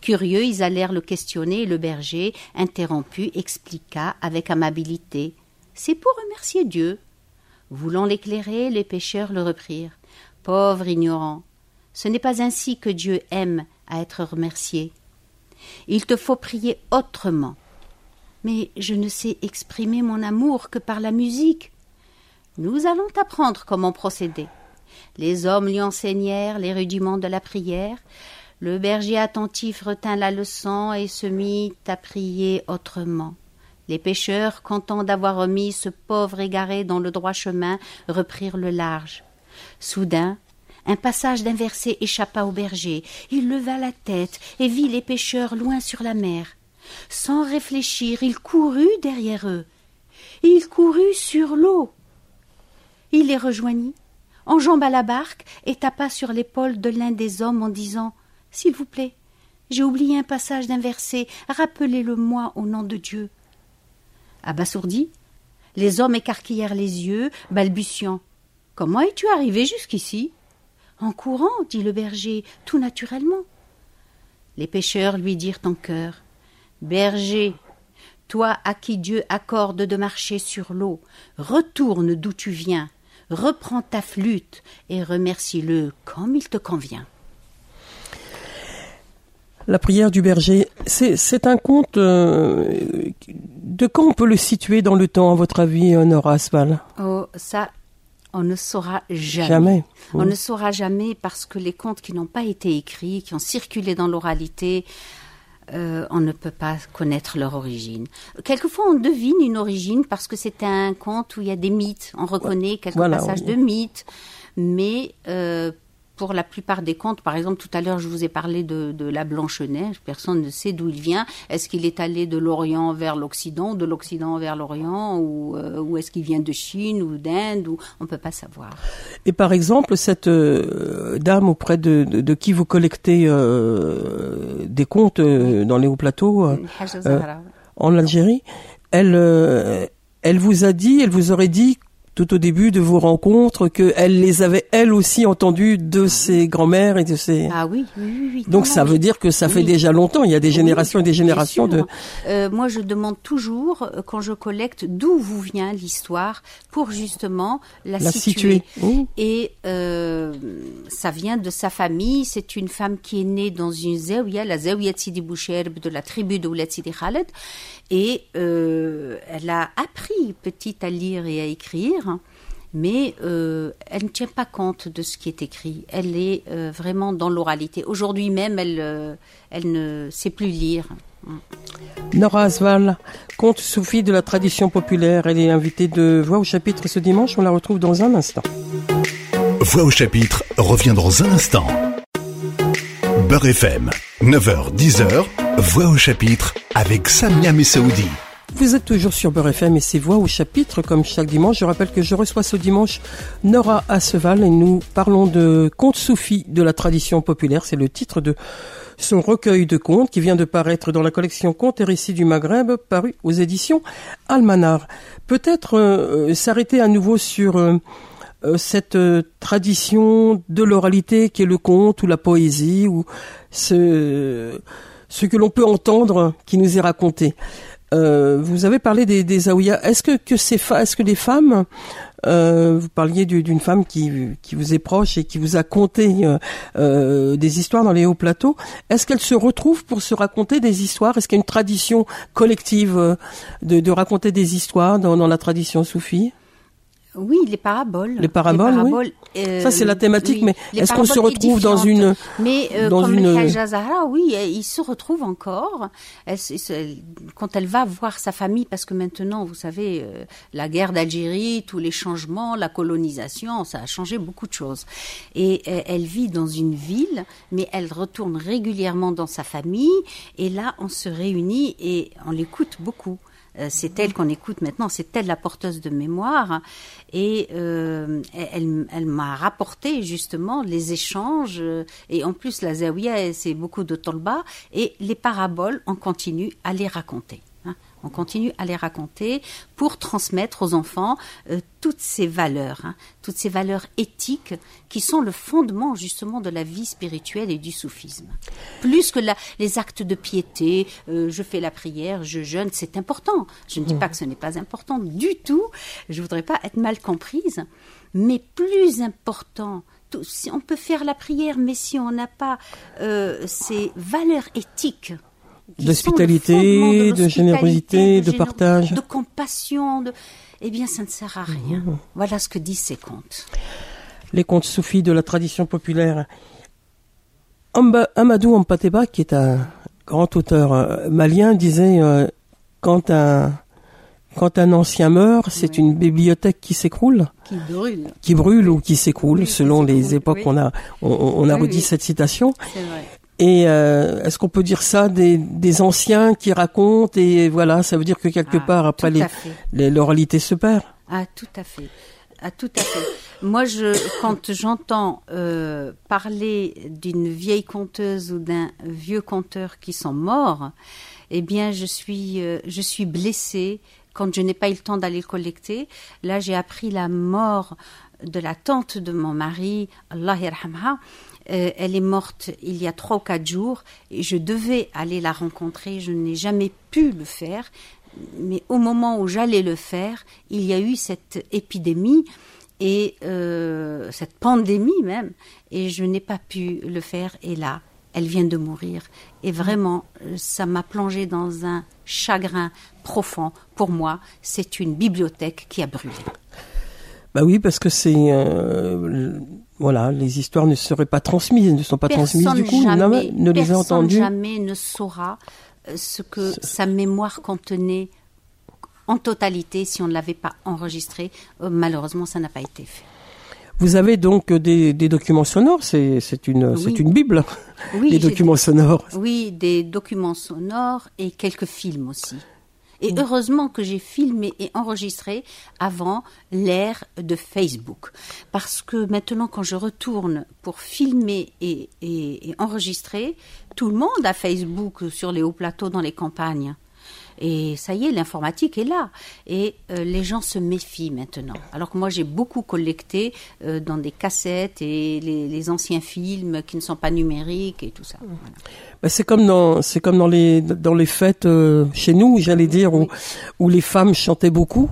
Curieux, ils allèrent le questionner et le berger, interrompu, expliqua avec amabilité. C'est pour remercier Dieu. Voulant l'éclairer, les pêcheurs le reprirent. Pauvre ignorant, ce n'est pas ainsi que Dieu aime à être remercié. Il te faut prier autrement mais je ne sais exprimer mon amour que par la musique. Nous allons t'apprendre comment procéder. Les hommes lui enseignèrent les rudiments de la prière. Le berger attentif retint la leçon et se mit à prier autrement. Les pêcheurs, contents d'avoir remis ce pauvre égaré dans le droit chemin, reprirent le large. Soudain, un passage d'inversé échappa au berger. Il leva la tête et vit les pêcheurs loin sur la mer. Sans réfléchir, il courut derrière eux. Il courut sur l'eau. Il les rejoignit, enjamba la barque et tapa sur l'épaule de l'un des hommes en disant S'il vous plaît, j'ai oublié un passage d'un verset, rappelez-le-moi au nom de Dieu. Abasourdi, les hommes écarquillèrent les yeux, balbutiant. Comment es-tu arrivé jusqu'ici? En courant, dit le berger, tout naturellement. Les pêcheurs lui dirent en chœur Berger, toi à qui Dieu accorde de marcher sur l'eau, retourne d'où tu viens, reprends ta flûte et remercie-le comme il te convient. La prière du berger, c'est un conte. Euh, de quand on peut le situer dans le temps, à votre avis, Nora Asval Oh, ça, on ne saura jamais. Jamais. On ne saura jamais parce que les contes qui n'ont pas été écrits, qui ont circulé dans l'oralité, euh, on ne peut pas connaître leur origine. Quelquefois, on devine une origine parce que c'est un conte où il y a des mythes. On reconnaît quelques passages de mythes, mais euh, pour la plupart des contes, par exemple, tout à l'heure, je vous ai parlé de, la Blanche-Neige. Personne ne sait d'où il vient. Est-ce qu'il est allé de l'Orient vers l'Occident, de l'Occident vers l'Orient, ou, euh, est-ce qu'il vient de Chine ou d'Inde ou on peut pas savoir. Et par exemple, cette euh, dame auprès de, qui vous collectez euh, des contes dans les hauts plateaux en Algérie, elle, elle vous a dit, elle vous aurait dit tout au début de vos rencontres qu'elle les avait elle aussi entendues de ah ses grands-mères et de ses. Ah oui, oui, oui. Donc ça veut dire que ça fait déjà longtemps. Il y a des générations et des générations de. Euh, moi, je demande toujours euh, quand je collecte d'où vous vient l'histoire pour justement la, situer. Et euh, ça vient de sa famille. C'est une femme qui est née dans une zawiya, la zawiya Sidi Boucherb de la tribu de Sidi Khaled, et euh, elle a appris petite à lire et à écrire, mais euh, elle ne tient pas compte de ce qui est écrit. Elle est euh, vraiment dans l'oralité. Aujourd'hui même, elle, elle ne sait plus lire. Nora Asval, conte soufi de la tradition populaire. Elle est invitée de Voix au chapitre ce dimanche. On la retrouve dans un instant. Voix au chapitre revient dans un instant. Beurre FM, 9h-10h, Voix au chapitre avec Samia Messaoudi. Vous êtes toujours sur Beurre FM et ses voix au chapitre comme chaque dimanche. Je rappelle que je reçois ce dimanche Nora Asseval et nous parlons de contes soufis de la tradition populaire. C'est le titre de son recueil de contes qui vient de paraître dans la collection Contes et récits du Maghreb paru aux éditions Almanar. Peut-être euh, s'arrêter à nouveau sur euh, euh, cette euh, tradition de l'oralité qui est le conte ou la poésie ou ce que l'on peut entendre qui nous est raconté. Euh, vous avez parlé des, des Est-ce que, que ces est-ce que les femmes, euh, vous parliez d'une femme qui, qui vous est proche et qui vous a conté euh, euh, des histoires dans les hauts plateaux. Est-ce qu'elles se retrouvent pour se raconter des histoires? Est-ce qu'il y a une tradition collective euh, de, de raconter des histoires dans, dans la tradition soufie? Oui, les paraboles. Les paraboles, oui. Euh, ça, c'est la thématique, mais est-ce qu'on se retrouve dans une... Mais euh, dans comme une... Zahra, oui, il se retrouve encore. Elle, quand elle va voir sa famille, parce que maintenant, vous savez, euh, la guerre d'Algérie, tous les changements, la colonisation, ça a changé beaucoup de choses. Et elle vit dans une ville, mais elle retourne régulièrement dans sa famille. Et là, on se réunit et on l'écoute beaucoup. Euh, c'est elle qu'on écoute maintenant, c'est elle la porteuse de mémoire. Et euh, elle, m'a rapporté justement les échanges. Et en plus, la Zawiya, c'est beaucoup de tolba. Et les paraboles, on continue à les raconter. On continue à les raconter pour transmettre aux enfants euh, toutes ces valeurs, hein, toutes ces valeurs éthiques qui sont le fondement justement de la vie spirituelle et du soufisme. Plus que les actes de piété, euh, je fais la prière, je jeûne, c'est important. Je ne dis pas que ce n'est pas important du tout. Je voudrais pas être mal comprise, mais plus important si on peut faire la prière, mais si on n'a pas euh, ces valeurs éthiques d'hospitalité, de, générosité, de, partage, de compassion, de... eh bien, ça ne sert à rien. Mmh. Voilà ce que disent ces contes. Les contes soufis de la tradition populaire. Amadou Ampateba, qui est un grand auteur euh, malien, disait euh, quand un quand un ancien meurt, c'est une bibliothèque qui s'écroule, qui brûle, qui brûle ou qui s'écroule selon les époques. On a on, a redit cette citation. Vrai. Et euh, est-ce qu'on peut dire ça des, des, anciens qui racontent et voilà, ça veut dire que quelque ah, part après les, l'oralité se perd. Ah tout à fait, ah tout à fait. Moi, je quand j'entends euh, parler d'une vieille conteuse ou d'un vieux conteur qui sont morts, eh bien, je suis euh, je suis blessée quand je n'ai pas eu le temps d'aller le collecter. Là, j'ai appris la mort de la tante de mon mari, Allah yarhamha, euh, elle est morte il y a trois ou quatre jours et je devais aller la rencontrer. Je n'ai jamais pu le faire. Mais au moment où j'allais le faire, il y a eu cette épidémie et euh, cette pandémie même, et je n'ai pas pu le faire. Et là, elle vient de mourir. Et vraiment, ça m'a plongé dans un chagrin profond. Pour moi, c'est une bibliothèque qui a brûlé. Bah oui, parce que c'est euh, voilà, les histoires ne seraient pas transmises, ne sont pas transmises du coup, jamais, ne les a entendues. jamais ne saura euh, ce que sa mémoire contenait en totalité si on ne l'avait pas enregistré. Euh, malheureusement, ça n'a pas été fait. Vous avez donc des, des documents sonores, c'est une, une bible, oui, des documents sonores. Oui, des documents sonores et quelques films aussi. Et heureusement que j'ai filmé et enregistré avant l'ère de Facebook. Parce que maintenant, quand je retourne pour filmer et, et enregistrer, tout le monde a Facebook sur les hauts plateaux dans les campagnes. Et ça y est, l'informatique est là. Et euh, les gens se méfient maintenant. Alors que moi, j'ai beaucoup collecté euh, dans des cassettes et les, anciens films qui ne sont pas numériques et tout ça. Bah, c'est comme dans c'est comme dans les dans les fêtes euh, chez nous, j'allais dire, où, où les femmes chantaient beaucoup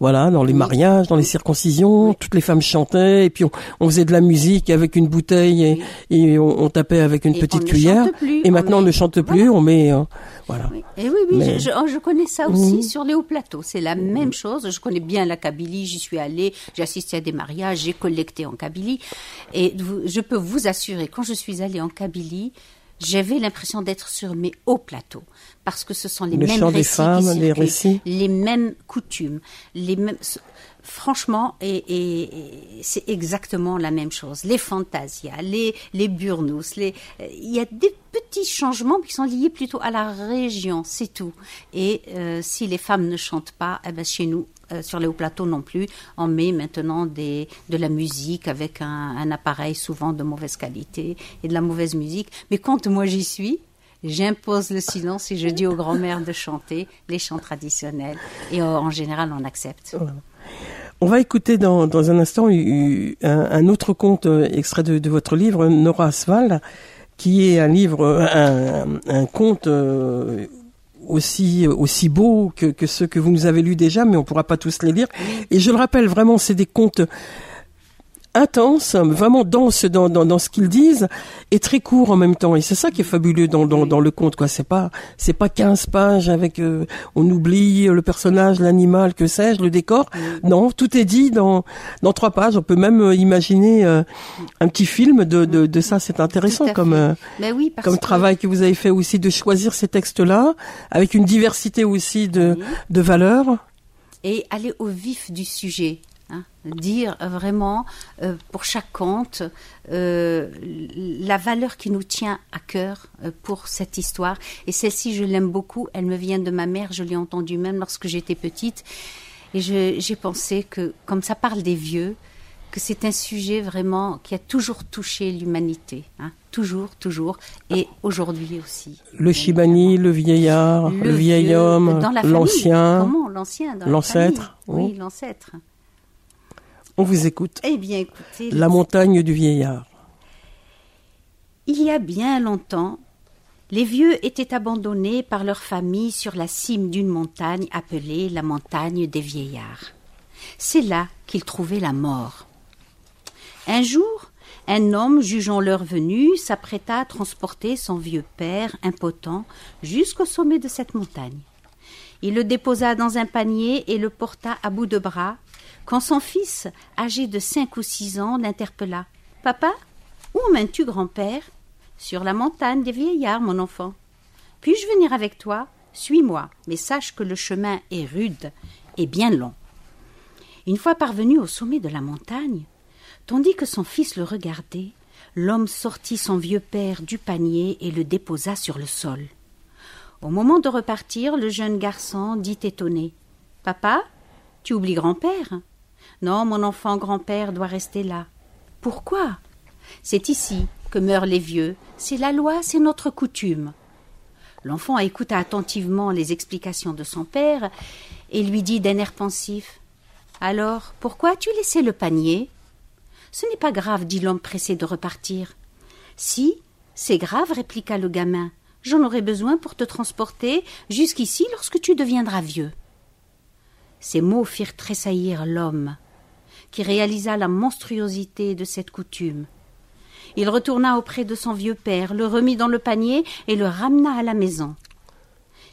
voilà, dans les mariages, dans les circoncisions, toutes les femmes chantaient et puis on, faisait de la musique avec une bouteille et, on, tapait avec une petite cuillère. et maintenant on ne chante plus, on met euh, voilà. Et oui, oui, je, oh, je, connais ça aussi mhm. sur les hauts plateaux. C'est la même chose. Je connais bien la Kabylie. J'y suis allée. J'ai assisté à des mariages. J'ai collecté en Kabylie. Et je peux vous assurer, quand je suis allée en Kabylie, j'avais l'impression d'être sur mes hauts plateaux parce que ce sont les mêmes récits, les, mêmes coutumes, les mêmes. Franchement, et, c'est exactement la même chose. Les fantasias, les les burnous, les il y a des petits changements qui sont liés plutôt à la région, c'est tout. Et euh, si les femmes ne chantent pas, eh ben chez nous, euh, sur les hauts plateaux non plus. On met maintenant de la musique avec un, appareil souvent de mauvaise qualité et de la mauvaise musique. Mais quand moi j'y suis, j'impose le silence et je dis aux grand-mères de chanter les chants traditionnels. Et euh, en général, on accepte. On va écouter dans, un instant un, autre conte euh, extrait de, votre livre, Nora Asval, qui est un livre, un conte aussi aussi beaux que, que ceux que vous nous avez lus déjà, mais on pourra pas tous les lire. Et je le rappelle vraiment, c'est des contes intense, vraiment dense dans, dans, dans ce qu'ils disent, et très court en même temps. Et c'est ça qui est fabuleux dans, dans, dans le conte, quoi. C'est pas, c'est pas 15 pages avec, euh, on oublie le personnage, l'animal, que sais-je, le décor. Non, tout est dit dans, dans trois pages. On peut même euh, imaginer euh, un petit film de, de, de ça. C'est intéressant comme, ben oui, comme travail que vous avez fait aussi de choisir ces textes-là, avec une diversité aussi de, de valeurs. Et aller au vif du sujet. Hein, dire vraiment euh, pour chaque conte euh, la valeur qui nous tient à cœur euh, pour cette histoire. Et celle-ci, je l'aime beaucoup. Elle me vient de ma mère. Je l'ai entendue même lorsque j'étais petite. Et j'ai pensé que, comme ça parle des vieux, que c'est un sujet vraiment qui a toujours touché l'humanité. Hein, toujours, toujours. Et aujourd'hui aussi. Le Shibani, le vieillard, le, vieil homme, l'ancien. Comment? L'ancien L'ancêtre. Oui, l'ancêtre. On vous écoute. Eh bien, écoutez. La montagne du vieillard. Il y a bien longtemps, les vieux étaient abandonnés par leur famille sur la cime d'une montagne appelée la montagne des vieillards. C'est là qu'ils trouvaient la mort. Un jour, un homme, jugeant leur venue, s'apprêta à transporter son vieux père, impotent, jusqu'au sommet de cette montagne. Il le déposa dans un panier et le porta à bout de bras quand son fils, âgé de cinq ou six ans, l'interpella. Papa, où mènes-tu grand-père? Sur la montagne des vieillards, mon enfant. Puis-je venir avec toi Suis-moi, mais sache que le chemin est rude et bien long. Une fois parvenu au sommet de la montagne, tandis que son fils le regardait, l'homme sortit son vieux père du panier et le déposa sur le sol. Au moment de repartir, le jeune garçon dit étonné Papa, tu oublies grand-père? Non, mon enfant grand-père doit rester là. Pourquoi? C'est ici que meurent les vieux. C'est la loi, c'est notre coutume. L'enfant écouta attentivement les explications de son père et lui dit d'un air pensif Alors, pourquoi as-tu laissé le panier? Ce n'est pas grave, dit l'homme pressé de repartir. Si, c'est grave, répliqua le gamin. J'en aurai besoin pour te transporter jusqu'ici lorsque tu deviendras vieux. Ces mots firent tressaillir l'homme qui réalisa la monstruosité de cette coutume. Il retourna auprès de son vieux père, le remit dans le panier et le ramena à la maison.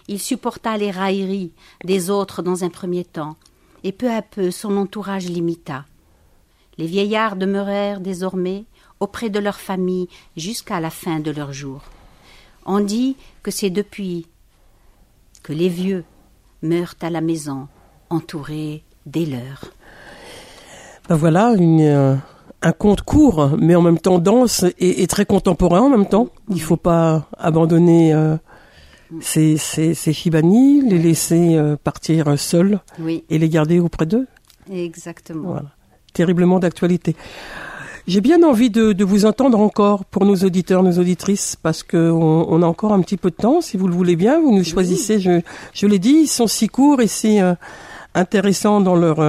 Il supporta les railleries des autres dans un premier temps, et peu à peu son entourage l'imita. Les vieillards demeurèrent désormais auprès de leur famille jusqu'à la fin de leurs jours. On dit que c'est depuis que les vieux meurent à la maison, entourés des leurs. Ben voilà, une, euh, un conte court, mais en même temps dense et, très contemporain en même temps. Il faut pas abandonner euh, ces, ces, ces, Shibani, les laisser euh, partir seuls et les garder auprès d'eux. Exactement. Voilà. Terriblement d'actualité. J'ai bien envie de, de, vous entendre encore pour nos auditeurs, nos auditrices, parce que on, a encore un petit peu de temps. Si vous le voulez bien, vous nous choisissez. Je, je l'ai dit, ils sont si courts et si intéressants dans leur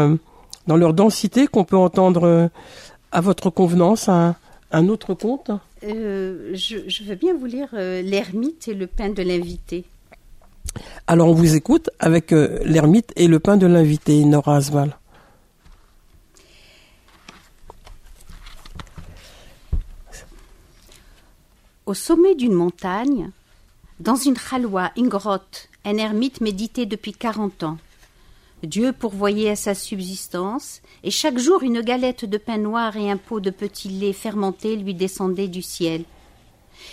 dans leur densité qu'on peut entendre euh, à votre convenance un, un autre conte? Euh, je, veux bien vous lire euh, L'ermite et le pain de l'invité. Alors on vous écoute avec l'ermite et le pain de l'invité, Nora Asval. Au sommet d'une montagne, dans une chalwa, une grotte, un ermite méditait depuis quarante ans. Dieu pourvoyait à sa subsistance, et chaque jour une galette de pain noir et un pot de petit lait fermenté lui descendaient du ciel.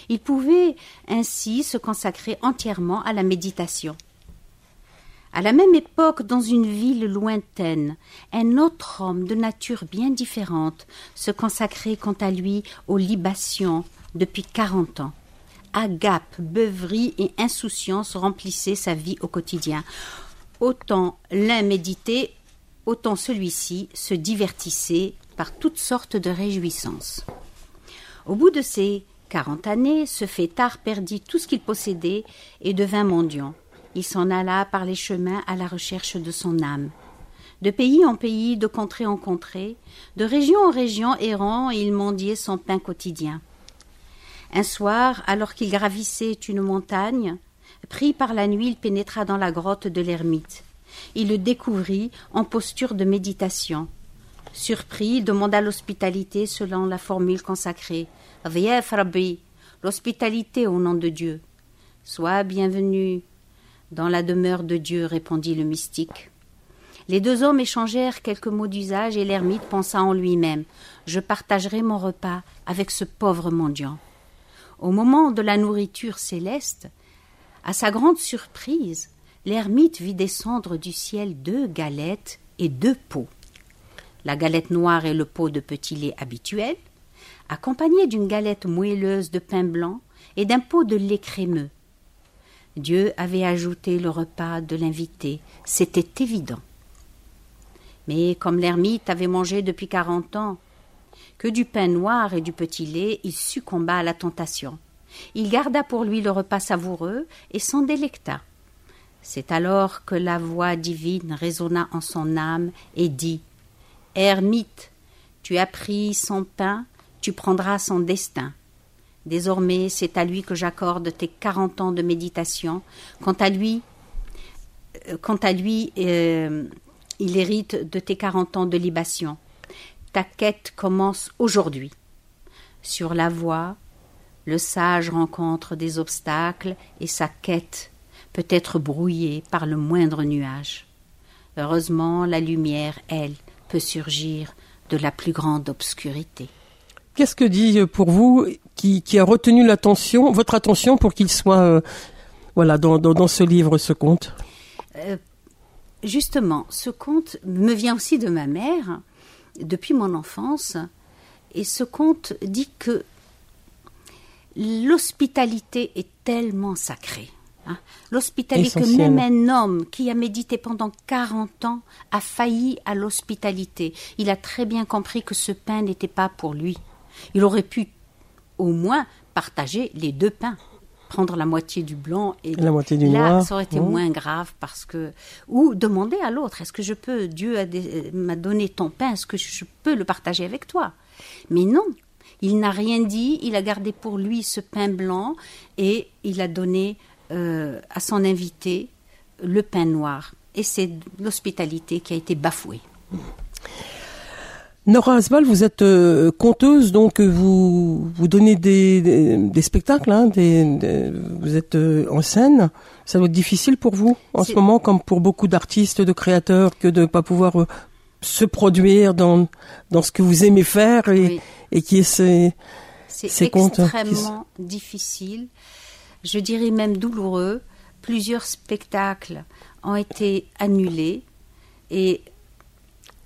Il pouvait ainsi se consacrer entièrement à la méditation. À la même époque, dans une ville lointaine, un autre homme de nature bien différente se consacrait quant à lui aux libations depuis quarante ans. Agape, beuverie et insouciance remplissaient sa vie au quotidien. Autant l'un méditait, autant celui-ci se divertissait par toutes sortes de réjouissances. Au bout de ces quarante années, ce fêtard perdit tout ce qu'il possédait et devint mendiant. Il s'en alla par les chemins à la recherche de son âme. De pays en pays, de contrée en contrée, de région en région errant, il mendiait son pain quotidien. Un soir, alors qu'il gravissait une montagne, Pris par la nuit, il pénétra dans la grotte de l'ermite. Il le découvrit en posture de méditation. Surpris, il demanda l'hospitalité selon la formule consacrée. Viens, Rabbi, l'hospitalité au nom de Dieu. Sois bienvenu dans la demeure de Dieu, répondit le mystique. Les deux hommes échangèrent quelques mots d'usage et l'ermite pensa en lui-même Je partagerai mon repas avec ce pauvre mendiant. Au moment de la nourriture céleste, à sa grande surprise, l'ermite vit descendre du ciel deux galettes et deux pots. La galette noire et le pot de petit lait habituel, accompagnés d'une galette moelleuse de pain blanc et d'un pot de lait crémeux. Dieu avait ajouté le repas de l'invité, c'était évident. Mais comme l'ermite avait mangé depuis quarante ans que du pain noir et du petit lait, il succomba à la tentation. Il garda pour lui le repas savoureux et s'en délecta. C'est alors que la voix divine résonna en son âme et dit Ermite, tu as pris son pain, tu prendras son destin. Désormais, c'est à lui que j'accorde tes quarante ans de méditation. Quant à lui, euh, quant à lui, euh, il hérite de tes quarante ans de libation. Ta quête commence aujourd'hui. Sur la voie, le sage rencontre des obstacles et sa quête peut être brouillée par le moindre nuage. Heureusement, la lumière, elle, peut surgir de la plus grande obscurité. Qu'est-ce que dit euh, pour vous qui, a retenu l'attention, votre attention pour qu'il soit euh, voilà dans, dans, ce livre, ce conte? Euh, Justement, ce conte me vient aussi de ma mère depuis mon enfance, et ce conte dit que l'hospitalité est tellement sacrée. Hein. L'hospitalité, que même un homme qui a médité pendant 40 ans a failli à l'hospitalité. Il a très bien compris que ce pain n'était pas pour lui. Il aurait pu au moins partager les deux pains prendre la moitié du blanc et la moitié du là, noir. ça aurait été moins grave parce que ou demander à l'autre est-ce que je peux Dieu m'a donné ton pain est-ce que je peux le partager avec toi? Mais non il n'a rien dit il a gardé pour lui ce pain blanc et il a donné euh, à son invité le pain noir. Et c'est l'hospitalité qui a été bafouée. Nora Asbal, vous êtes euh, conteuse, donc euh, vous vous donnez des, des, spectacles, hein, des, vous êtes euh, en scène. Ça doit être difficile pour vous en ce moment, comme pour beaucoup d'artistes, de créateurs, que de ne pas pouvoir se produire dans dans ce que vous aimez faire et, et qui ces C'est extrêmement difficile, je dirais même douloureux. Plusieurs spectacles ont été annulés et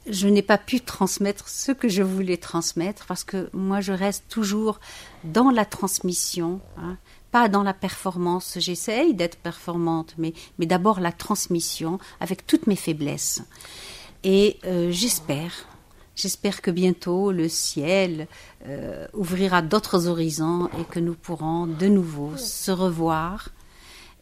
je n'ai pas pu transmettre ce que je voulais transmettre parce que moi je reste toujours dans la transmission, hein, pas dans la performance. J'essaye d'être performante, mais, mais d'abord la transmission avec toutes mes faiblesses. Et euh, j'espère, j'espère que bientôt le ciel euh, ouvrira d'autres horizons et que nous pourrons de nouveau se revoir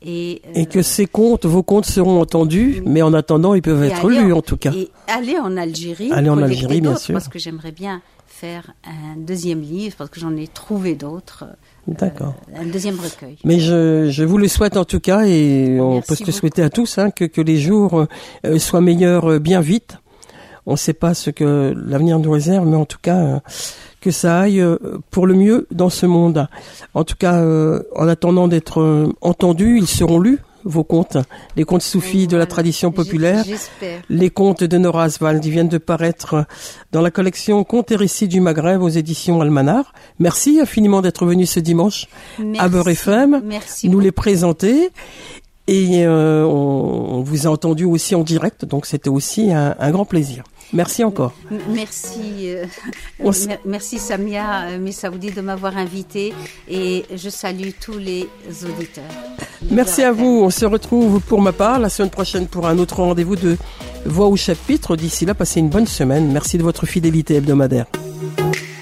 et, que ces comptes, vos comptes seront entendus, mais en attendant, ils peuvent être lus en, tout cas. Et aller en Algérie, aller en Algérie, bien sûr, parce que j'aimerais bien faire un deuxième livre, parce que j'en ai trouvé d'autres. Euh, D'accord. un deuxième recueil. Mais je, je vous le souhaite en tout cas, et on peut se le souhaiter à tous, hein, que, que les jours euh, soient meilleurs euh, bien vite. On ne sait pas ce que l'avenir nous réserve, mais en tout cas, que ça aille euh, pour le mieux dans ce monde. En tout cas, euh, en attendant d'être euh, entendus, ils seront lus vos contes, les contes soufis de la tradition populaire, les contes de Nora Aswald, ils viennent de paraître dans la collection Contes et récits du Maghreb aux éditions Almanar. Merci infiniment d'être venu ce dimanche à Beurre FM, nous les présenter. Et on, vous a entendu aussi en direct, donc c'était aussi un grand plaisir. Merci encore. Merci, euh, merci Samia euh, Missaoudi de m'avoir invité et je salue tous les auditeurs. Merci à vous. On se retrouve pour ma part la semaine prochaine pour un autre rendez-vous de Voix au chapitre. D'ici là, passez une bonne semaine. Merci de votre fidélité hebdomadaire.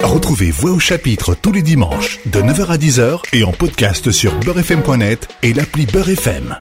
Retrouvez Voix au chapitre tous les dimanches de 9h à 10h et en podcast sur beurrefm.net et l'appli Beurrefm.